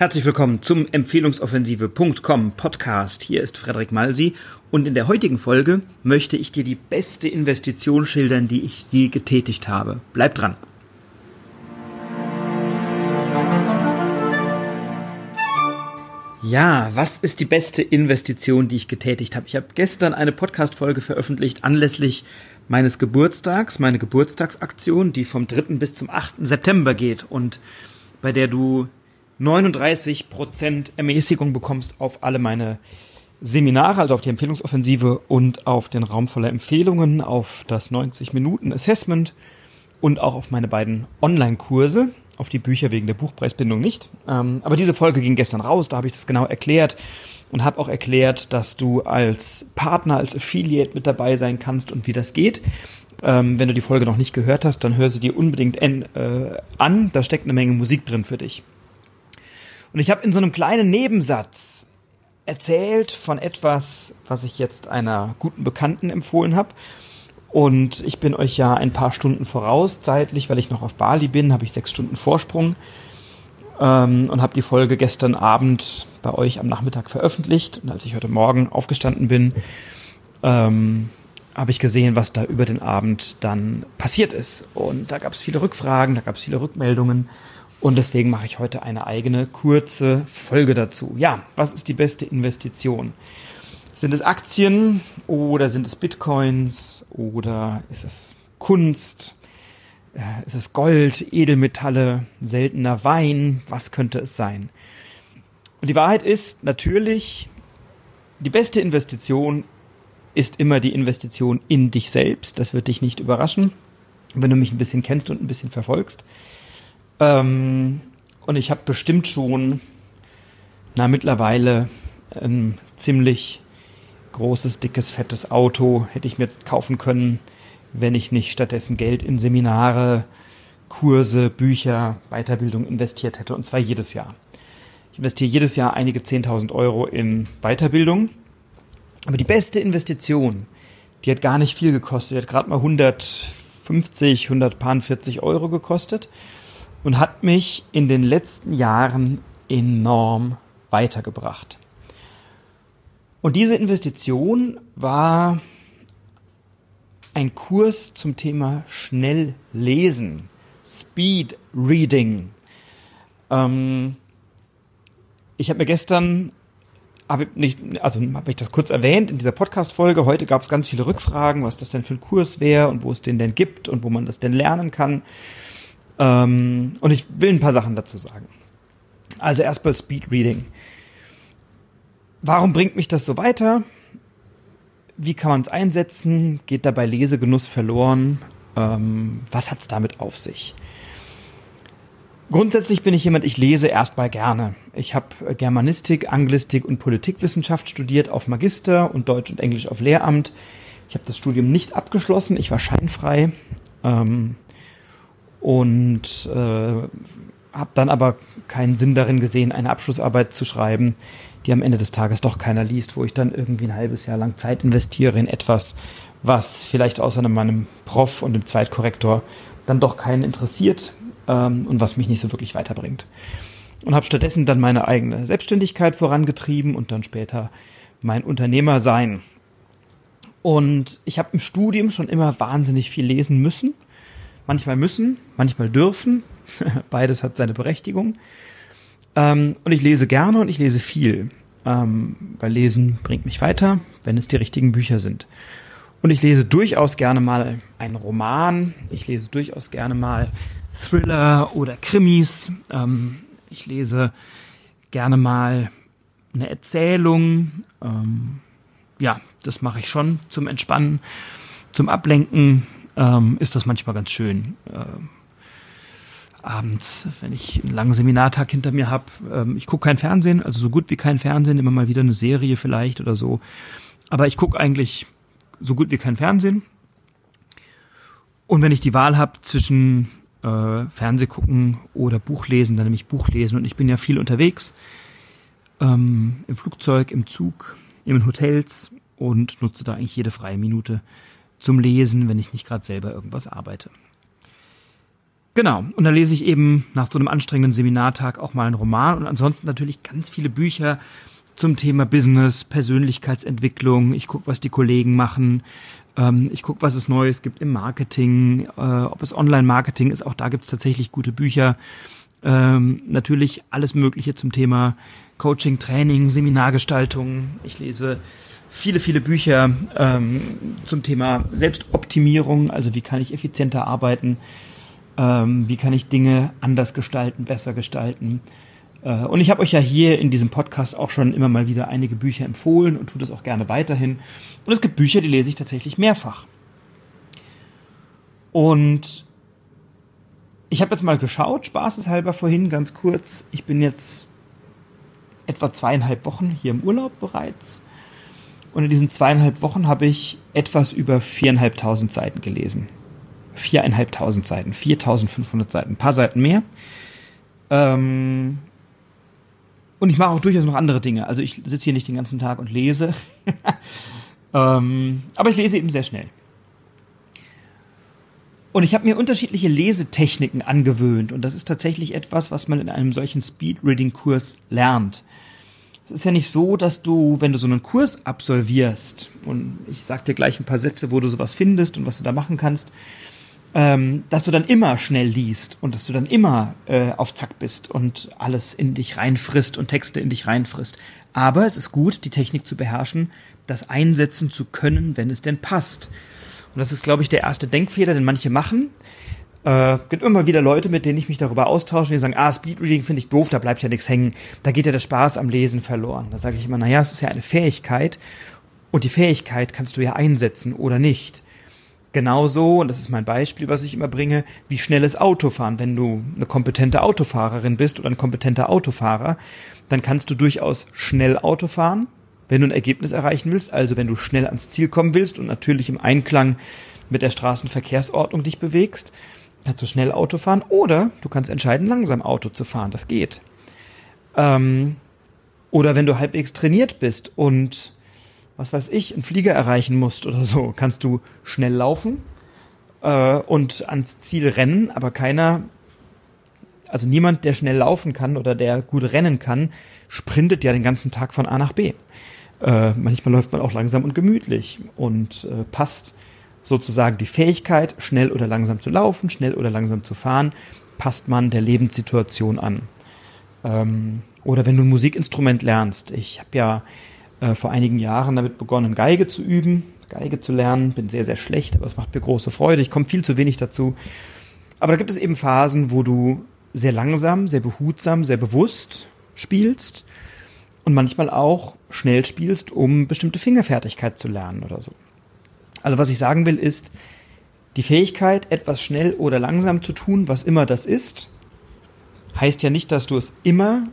Herzlich willkommen zum Empfehlungsoffensive.com Podcast. Hier ist Frederik Malsi und in der heutigen Folge möchte ich dir die beste Investition schildern, die ich je getätigt habe. Bleib dran. Ja, was ist die beste Investition, die ich getätigt habe? Ich habe gestern eine Podcast-Folge veröffentlicht anlässlich meines Geburtstags, meine Geburtstagsaktion, die vom 3. bis zum 8. September geht und bei der du 39% Ermäßigung bekommst auf alle meine Seminare, also auf die Empfehlungsoffensive und auf den Raum voller Empfehlungen, auf das 90 Minuten Assessment und auch auf meine beiden Online-Kurse, auf die Bücher wegen der Buchpreisbindung nicht. Ähm, aber diese Folge ging gestern raus, da habe ich das genau erklärt und habe auch erklärt, dass du als Partner, als Affiliate mit dabei sein kannst und wie das geht. Ähm, wenn du die Folge noch nicht gehört hast, dann hör sie dir unbedingt äh, an. Da steckt eine Menge Musik drin für dich. Und ich habe in so einem kleinen Nebensatz erzählt von etwas, was ich jetzt einer guten Bekannten empfohlen habe. Und ich bin euch ja ein paar Stunden voraus zeitlich, weil ich noch auf Bali bin, habe ich sechs Stunden Vorsprung ähm, und habe die Folge gestern Abend bei euch am Nachmittag veröffentlicht. Und als ich heute Morgen aufgestanden bin, ähm, habe ich gesehen, was da über den Abend dann passiert ist. Und da gab es viele Rückfragen, da gab es viele Rückmeldungen. Und deswegen mache ich heute eine eigene kurze Folge dazu. Ja, was ist die beste Investition? Sind es Aktien oder sind es Bitcoins oder ist es Kunst? Äh, ist es Gold, Edelmetalle, seltener Wein? Was könnte es sein? Und die Wahrheit ist natürlich, die beste Investition ist immer die Investition in dich selbst. Das wird dich nicht überraschen, wenn du mich ein bisschen kennst und ein bisschen verfolgst. Ähm, und ich habe bestimmt schon, na mittlerweile ein ziemlich großes, dickes, fettes Auto hätte ich mir kaufen können, wenn ich nicht stattdessen Geld in Seminare, Kurse, Bücher, Weiterbildung investiert hätte. Und zwar jedes Jahr. Ich investiere jedes Jahr einige 10.000 Euro in Weiterbildung. Aber die beste Investition, die hat gar nicht viel gekostet. Die hat gerade mal 150, 140 Euro gekostet und hat mich in den letzten Jahren enorm weitergebracht. Und diese Investition war ein Kurs zum Thema Schnelllesen, Speed Reading. Ähm, ich habe mir gestern, habe nicht, also habe ich das kurz erwähnt in dieser Podcast-Folge. Heute gab es ganz viele Rückfragen, was das denn für ein Kurs wäre und wo es den denn gibt und wo man das denn lernen kann. Ähm, und ich will ein paar Sachen dazu sagen. Also erstmal Speed Reading. Warum bringt mich das so weiter? Wie kann man es einsetzen? Geht dabei Lesegenuss verloren? Ähm, was hat es damit auf sich? Grundsätzlich bin ich jemand, ich lese erstmal gerne. Ich habe Germanistik, Anglistik und Politikwissenschaft studiert auf Magister und Deutsch und Englisch auf Lehramt. Ich habe das Studium nicht abgeschlossen, ich war scheinfrei. Ähm, und äh, habe dann aber keinen Sinn darin gesehen, eine Abschlussarbeit zu schreiben, die am Ende des Tages doch keiner liest, wo ich dann irgendwie ein halbes Jahr lang Zeit investiere in etwas, was vielleicht außer meinem Prof und dem Zweitkorrektor dann doch keinen interessiert ähm, und was mich nicht so wirklich weiterbringt. Und habe stattdessen dann meine eigene Selbstständigkeit vorangetrieben und dann später mein Unternehmer sein. Und ich habe im Studium schon immer wahnsinnig viel lesen müssen manchmal müssen, manchmal dürfen. Beides hat seine Berechtigung. Ähm, und ich lese gerne und ich lese viel. Ähm, weil Lesen bringt mich weiter, wenn es die richtigen Bücher sind. Und ich lese durchaus gerne mal einen Roman. Ich lese durchaus gerne mal Thriller oder Krimis. Ähm, ich lese gerne mal eine Erzählung. Ähm, ja, das mache ich schon zum Entspannen, zum Ablenken ähm, ist das manchmal ganz schön. Ähm, abends, wenn ich einen langen Seminartag hinter mir habe, ähm, ich gucke kein Fernsehen, also so gut wie kein Fernsehen, immer mal wieder eine Serie vielleicht oder so. Aber ich gucke eigentlich so gut wie kein Fernsehen. Und wenn ich die Wahl habe zwischen äh, Fernseh gucken oder Buch lesen, dann nehme ich Buch lesen. Und ich bin ja viel unterwegs, ähm, im Flugzeug, im Zug, in Hotels und nutze da eigentlich jede freie Minute zum Lesen, wenn ich nicht gerade selber irgendwas arbeite. Genau, und da lese ich eben nach so einem anstrengenden Seminartag auch mal einen Roman und ansonsten natürlich ganz viele Bücher zum Thema Business, Persönlichkeitsentwicklung. Ich gucke, was die Kollegen machen. Ähm, ich gucke, was es Neues gibt im Marketing, äh, ob es Online-Marketing ist. Auch da gibt es tatsächlich gute Bücher. Ähm, natürlich alles Mögliche zum Thema Coaching, Training, Seminargestaltung. Ich lese viele, viele Bücher ähm, zum Thema Selbstoptimierung, also wie kann ich effizienter arbeiten, ähm, wie kann ich Dinge anders gestalten, besser gestalten. Äh, und ich habe euch ja hier in diesem Podcast auch schon immer mal wieder einige Bücher empfohlen und tue das auch gerne weiterhin. Und es gibt Bücher, die lese ich tatsächlich mehrfach. Und ich habe jetzt mal geschaut, spaßeshalber vorhin ganz kurz. Ich bin jetzt etwa zweieinhalb Wochen hier im Urlaub bereits. Und in diesen zweieinhalb Wochen habe ich etwas über viereinhalbtausend Seiten gelesen. Viereinhalbtausend Seiten, 4500 Seiten, ein paar Seiten mehr. Ähm und ich mache auch durchaus noch andere Dinge. Also ich sitze hier nicht den ganzen Tag und lese. ähm aber ich lese eben sehr schnell. Und ich habe mir unterschiedliche Lesetechniken angewöhnt. Und das ist tatsächlich etwas, was man in einem solchen Speed-Reading-Kurs lernt. Es ist ja nicht so, dass du, wenn du so einen Kurs absolvierst, und ich sag dir gleich ein paar Sätze, wo du sowas findest und was du da machen kannst, ähm, dass du dann immer schnell liest und dass du dann immer äh, auf Zack bist und alles in dich reinfrisst und Texte in dich reinfrisst. Aber es ist gut, die Technik zu beherrschen, das einsetzen zu können, wenn es denn passt. Und das ist, glaube ich, der erste Denkfehler, den manche machen. Äh, gibt immer wieder Leute, mit denen ich mich darüber austausche, die sagen, ah, Speedreading finde ich doof, da bleibt ja nichts hängen. Da geht ja der Spaß am Lesen verloren. Da sage ich immer, naja, es ist ja eine Fähigkeit und die Fähigkeit kannst du ja einsetzen oder nicht. Genauso, und das ist mein Beispiel, was ich immer bringe, wie schnelles Autofahren. Wenn du eine kompetente Autofahrerin bist oder ein kompetenter Autofahrer, dann kannst du durchaus schnell Auto fahren, wenn du ein Ergebnis erreichen willst, also wenn du schnell ans Ziel kommen willst und natürlich im Einklang mit der Straßenverkehrsordnung dich bewegst, kannst du schnell Auto fahren oder du kannst entscheiden, langsam Auto zu fahren. Das geht. Ähm, oder wenn du halbwegs trainiert bist und was weiß ich, einen Flieger erreichen musst oder so, kannst du schnell laufen äh, und ans Ziel rennen, aber keiner, also niemand, der schnell laufen kann oder der gut rennen kann, sprintet ja den ganzen Tag von A nach B. Äh, manchmal läuft man auch langsam und gemütlich und äh, passt sozusagen die Fähigkeit, schnell oder langsam zu laufen, schnell oder langsam zu fahren, passt man der Lebenssituation an. Ähm, oder wenn du ein Musikinstrument lernst. Ich habe ja äh, vor einigen Jahren damit begonnen, Geige zu üben, Geige zu lernen. Bin sehr, sehr schlecht, aber es macht mir große Freude. Ich komme viel zu wenig dazu. Aber da gibt es eben Phasen, wo du sehr langsam, sehr behutsam, sehr bewusst spielst und manchmal auch schnell spielst, um bestimmte Fingerfertigkeit zu lernen oder so. Also was ich sagen will ist, die Fähigkeit, etwas schnell oder langsam zu tun, was immer das ist, heißt ja nicht, dass du es immer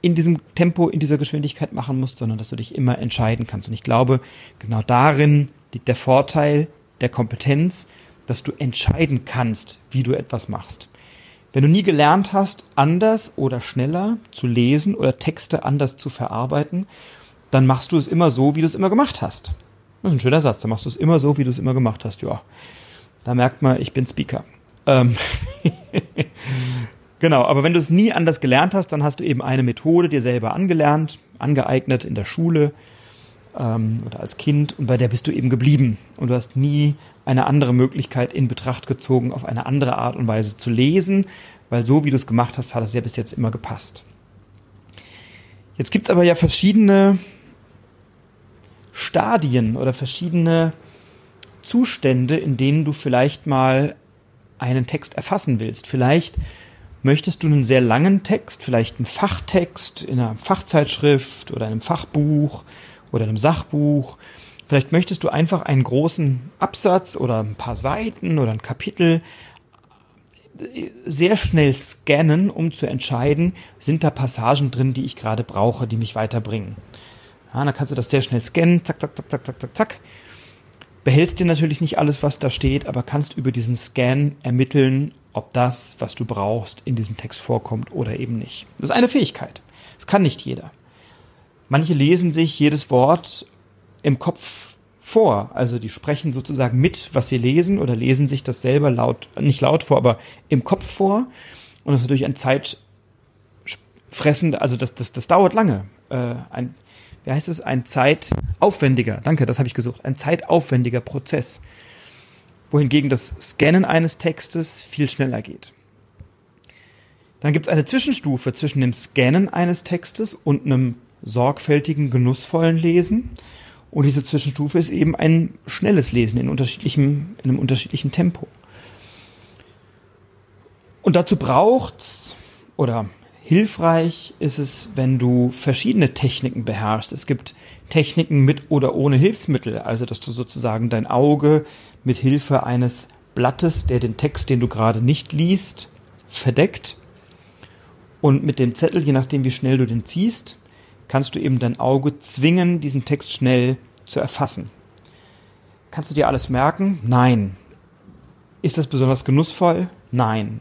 in diesem Tempo, in dieser Geschwindigkeit machen musst, sondern dass du dich immer entscheiden kannst. Und ich glaube, genau darin liegt der Vorteil der Kompetenz, dass du entscheiden kannst, wie du etwas machst. Wenn du nie gelernt hast, anders oder schneller zu lesen oder Texte anders zu verarbeiten, dann machst du es immer so, wie du es immer gemacht hast. Das ist ein schöner Satz. Dann machst du es immer so, wie du es immer gemacht hast. Ja, da merkt man, ich bin Speaker. Ähm genau, aber wenn du es nie anders gelernt hast, dann hast du eben eine Methode dir selber angelernt, angeeignet in der Schule ähm, oder als Kind und bei der bist du eben geblieben. Und du hast nie eine andere Möglichkeit in Betracht gezogen, auf eine andere Art und Weise zu lesen, weil so wie du es gemacht hast, hat es ja bis jetzt immer gepasst. Jetzt gibt es aber ja verschiedene Stadien oder verschiedene Zustände, in denen du vielleicht mal einen Text erfassen willst. Vielleicht möchtest du einen sehr langen Text, vielleicht einen Fachtext in einer Fachzeitschrift oder einem Fachbuch oder einem Sachbuch Vielleicht möchtest du einfach einen großen Absatz oder ein paar Seiten oder ein Kapitel sehr schnell scannen, um zu entscheiden, sind da Passagen drin, die ich gerade brauche, die mich weiterbringen. Ja, dann kannst du das sehr schnell scannen, zack, zack, zack, zack, zack, zack, zack. Behältst dir natürlich nicht alles, was da steht, aber kannst über diesen Scan ermitteln, ob das, was du brauchst, in diesem Text vorkommt oder eben nicht. Das ist eine Fähigkeit. Das kann nicht jeder. Manche lesen sich jedes Wort im Kopf vor. Also die sprechen sozusagen mit, was sie lesen oder lesen sich das selber laut, nicht laut vor, aber im Kopf vor. Und das ist natürlich ein zeitfressend, also das, das, das dauert lange. Äh, ein, wie heißt es, ein zeitaufwendiger, danke, das habe ich gesucht, ein zeitaufwendiger Prozess. Wohingegen das Scannen eines Textes viel schneller geht. Dann gibt es eine Zwischenstufe zwischen dem Scannen eines Textes und einem sorgfältigen, genussvollen Lesen. Und diese Zwischenstufe ist eben ein schnelles Lesen in, unterschiedlichem, in einem unterschiedlichen Tempo. Und dazu braucht's oder hilfreich ist es, wenn du verschiedene Techniken beherrschst. Es gibt Techniken mit oder ohne Hilfsmittel, also dass du sozusagen dein Auge mit Hilfe eines Blattes, der den Text, den du gerade nicht liest, verdeckt. Und mit dem Zettel, je nachdem wie schnell du den ziehst, kannst du eben dein Auge zwingen, diesen Text schnell zu erfassen. Kannst du dir alles merken? Nein. Ist das besonders genussvoll? Nein.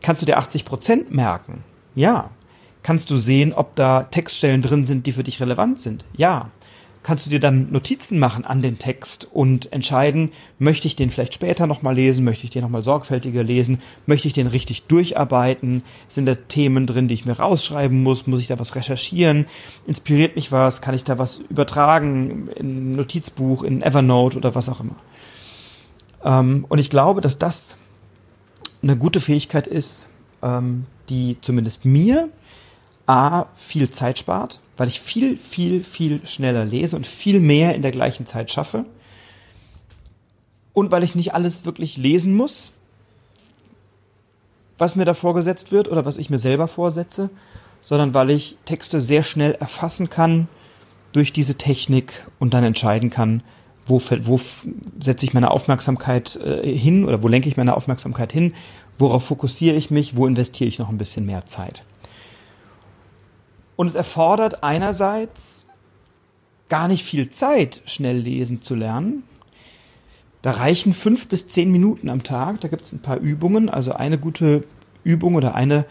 Kannst du dir 80 Prozent merken? Ja. Kannst du sehen, ob da Textstellen drin sind, die für dich relevant sind? Ja kannst du dir dann Notizen machen an den Text und entscheiden, möchte ich den vielleicht später nochmal lesen, möchte ich den nochmal sorgfältiger lesen, möchte ich den richtig durcharbeiten, sind da Themen drin, die ich mir rausschreiben muss, muss ich da was recherchieren, inspiriert mich was, kann ich da was übertragen in Notizbuch, in Evernote oder was auch immer. Ähm, und ich glaube, dass das eine gute Fähigkeit ist, ähm, die zumindest mir A, viel Zeit spart, weil ich viel, viel, viel schneller lese und viel mehr in der gleichen Zeit schaffe. Und weil ich nicht alles wirklich lesen muss, was mir da vorgesetzt wird oder was ich mir selber vorsetze, sondern weil ich Texte sehr schnell erfassen kann durch diese Technik und dann entscheiden kann, wo, wo setze ich meine Aufmerksamkeit äh, hin oder wo lenke ich meine Aufmerksamkeit hin, worauf fokussiere ich mich, wo investiere ich noch ein bisschen mehr Zeit. Und es erfordert einerseits gar nicht viel Zeit, schnell lesen zu lernen. Da reichen fünf bis zehn Minuten am Tag. Da gibt es ein paar Übungen. Also eine gute Übung oder eine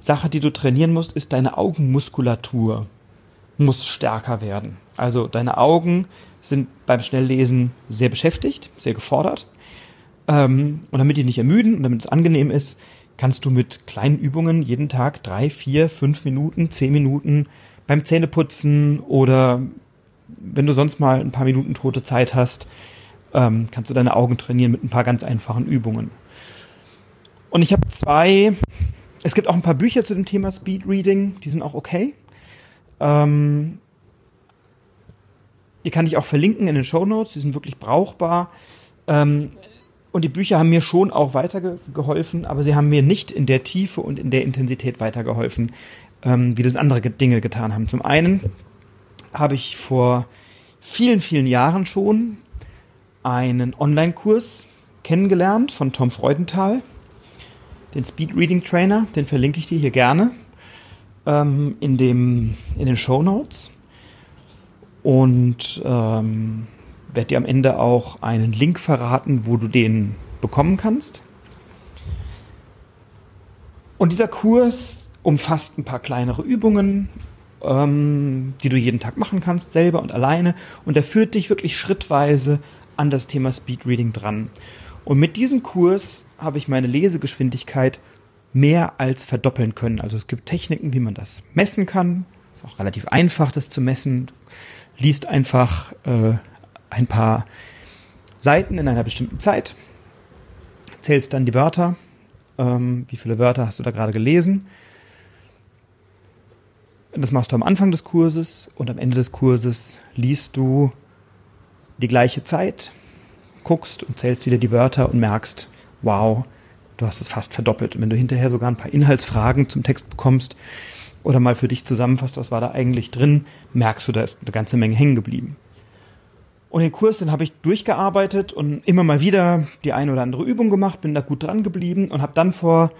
Sache, die du trainieren musst, ist deine Augenmuskulatur muss stärker werden. Also deine Augen sind beim Schnelllesen sehr beschäftigt, sehr gefordert. Ähm, und damit die nicht ermüden und damit es angenehm ist, kannst du mit kleinen Übungen jeden Tag drei, vier, fünf Minuten, zehn Minuten beim Zähneputzen oder wenn du sonst mal ein paar Minuten tote Zeit hast, ähm, kannst du deine Augen trainieren mit ein paar ganz einfachen Übungen. Und ich habe zwei, es gibt auch ein paar Bücher zu dem Thema Speed Reading, die sind auch okay. Ähm, die kann ich auch verlinken in den Show Notes, die sind wirklich brauchbar. Ähm, und die Bücher haben mir schon auch weitergeholfen, aber sie haben mir nicht in der Tiefe und in der Intensität weitergeholfen, ähm, wie das andere Dinge getan haben. Zum einen habe ich vor vielen, vielen Jahren schon einen Online-Kurs kennengelernt von Tom Freudenthal, den Speed Reading Trainer, den verlinke ich dir hier gerne ähm, in, dem, in den Show Notes. Und ähm, werde dir am Ende auch einen Link verraten, wo du den bekommen kannst. Und dieser Kurs umfasst ein paar kleinere Übungen, ähm, die du jeden Tag machen kannst, selber und alleine. Und er führt dich wirklich schrittweise an das Thema Speedreading dran. Und mit diesem Kurs habe ich meine Lesegeschwindigkeit mehr als verdoppeln können. Also es gibt Techniken, wie man das messen kann. Ist auch relativ einfach, das zu messen. Liest einfach äh, ein paar Seiten in einer bestimmten Zeit, zählst dann die Wörter, ähm, wie viele Wörter hast du da gerade gelesen. Das machst du am Anfang des Kurses und am Ende des Kurses liest du die gleiche Zeit, guckst und zählst wieder die Wörter und merkst, wow, du hast es fast verdoppelt. Und wenn du hinterher sogar ein paar Inhaltsfragen zum Text bekommst oder mal für dich zusammenfasst, was war da eigentlich drin, merkst du, da ist eine ganze Menge hängen geblieben. Und den Kurs, den habe ich durchgearbeitet und immer mal wieder die eine oder andere Übung gemacht, bin da gut dran geblieben und habe dann vor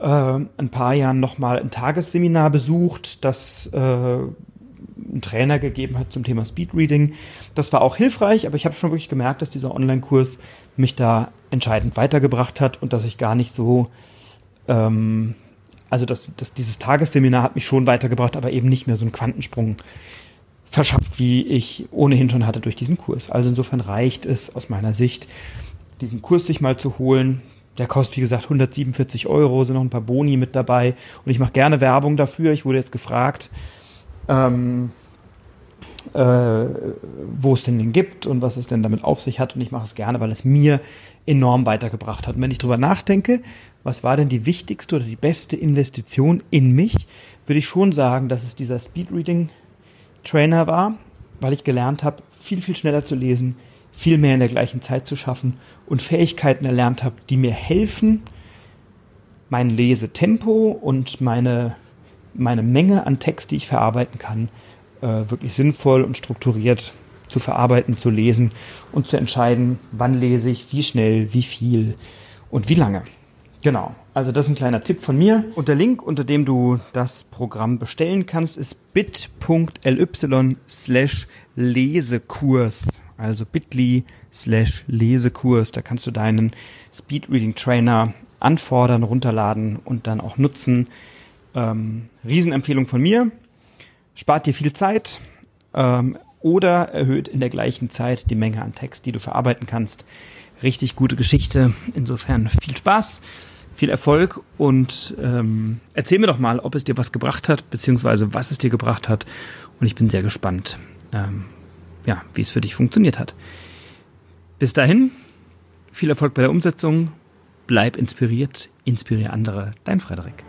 äh, ein paar Jahren nochmal ein Tagesseminar besucht, das äh, ein Trainer gegeben hat zum Thema Speedreading. Das war auch hilfreich, aber ich habe schon wirklich gemerkt, dass dieser Online-Kurs mich da entscheidend weitergebracht hat und dass ich gar nicht so, ähm, also dass, dass dieses Tagesseminar hat mich schon weitergebracht, aber eben nicht mehr so einen Quantensprung verschafft, wie ich ohnehin schon hatte durch diesen Kurs. Also insofern reicht es aus meiner Sicht, diesen Kurs sich mal zu holen. Der kostet, wie gesagt, 147 Euro, sind noch ein paar Boni mit dabei. Und ich mache gerne Werbung dafür. Ich wurde jetzt gefragt, ähm, äh, wo es denn den gibt und was es denn damit auf sich hat. Und ich mache es gerne, weil es mir enorm weitergebracht hat. Und wenn ich drüber nachdenke, was war denn die wichtigste oder die beste Investition in mich, würde ich schon sagen, dass es dieser Speedreading Trainer war, weil ich gelernt habe, viel, viel schneller zu lesen, viel mehr in der gleichen Zeit zu schaffen und Fähigkeiten erlernt habe, die mir helfen, mein Lesetempo und meine, meine Menge an Text, die ich verarbeiten kann, äh, wirklich sinnvoll und strukturiert zu verarbeiten, zu lesen und zu entscheiden, wann lese ich, wie schnell, wie viel und wie lange. Genau. Also das ist ein kleiner Tipp von mir. Und der Link, unter dem du das Programm bestellen kannst, ist bit.ly slash Lesekurs. Also bit.ly slash Lesekurs. Da kannst du deinen Speedreading Trainer anfordern, runterladen und dann auch nutzen. Ähm, Riesenempfehlung von mir. Spart dir viel Zeit ähm, oder erhöht in der gleichen Zeit die Menge an Text, die du verarbeiten kannst. Richtig gute Geschichte. Insofern viel Spaß viel Erfolg und ähm, erzähl mir doch mal, ob es dir was gebracht hat, beziehungsweise was es dir gebracht hat. Und ich bin sehr gespannt, ähm, ja, wie es für dich funktioniert hat. Bis dahin, viel Erfolg bei der Umsetzung, bleib inspiriert, inspiriere andere, dein Frederik.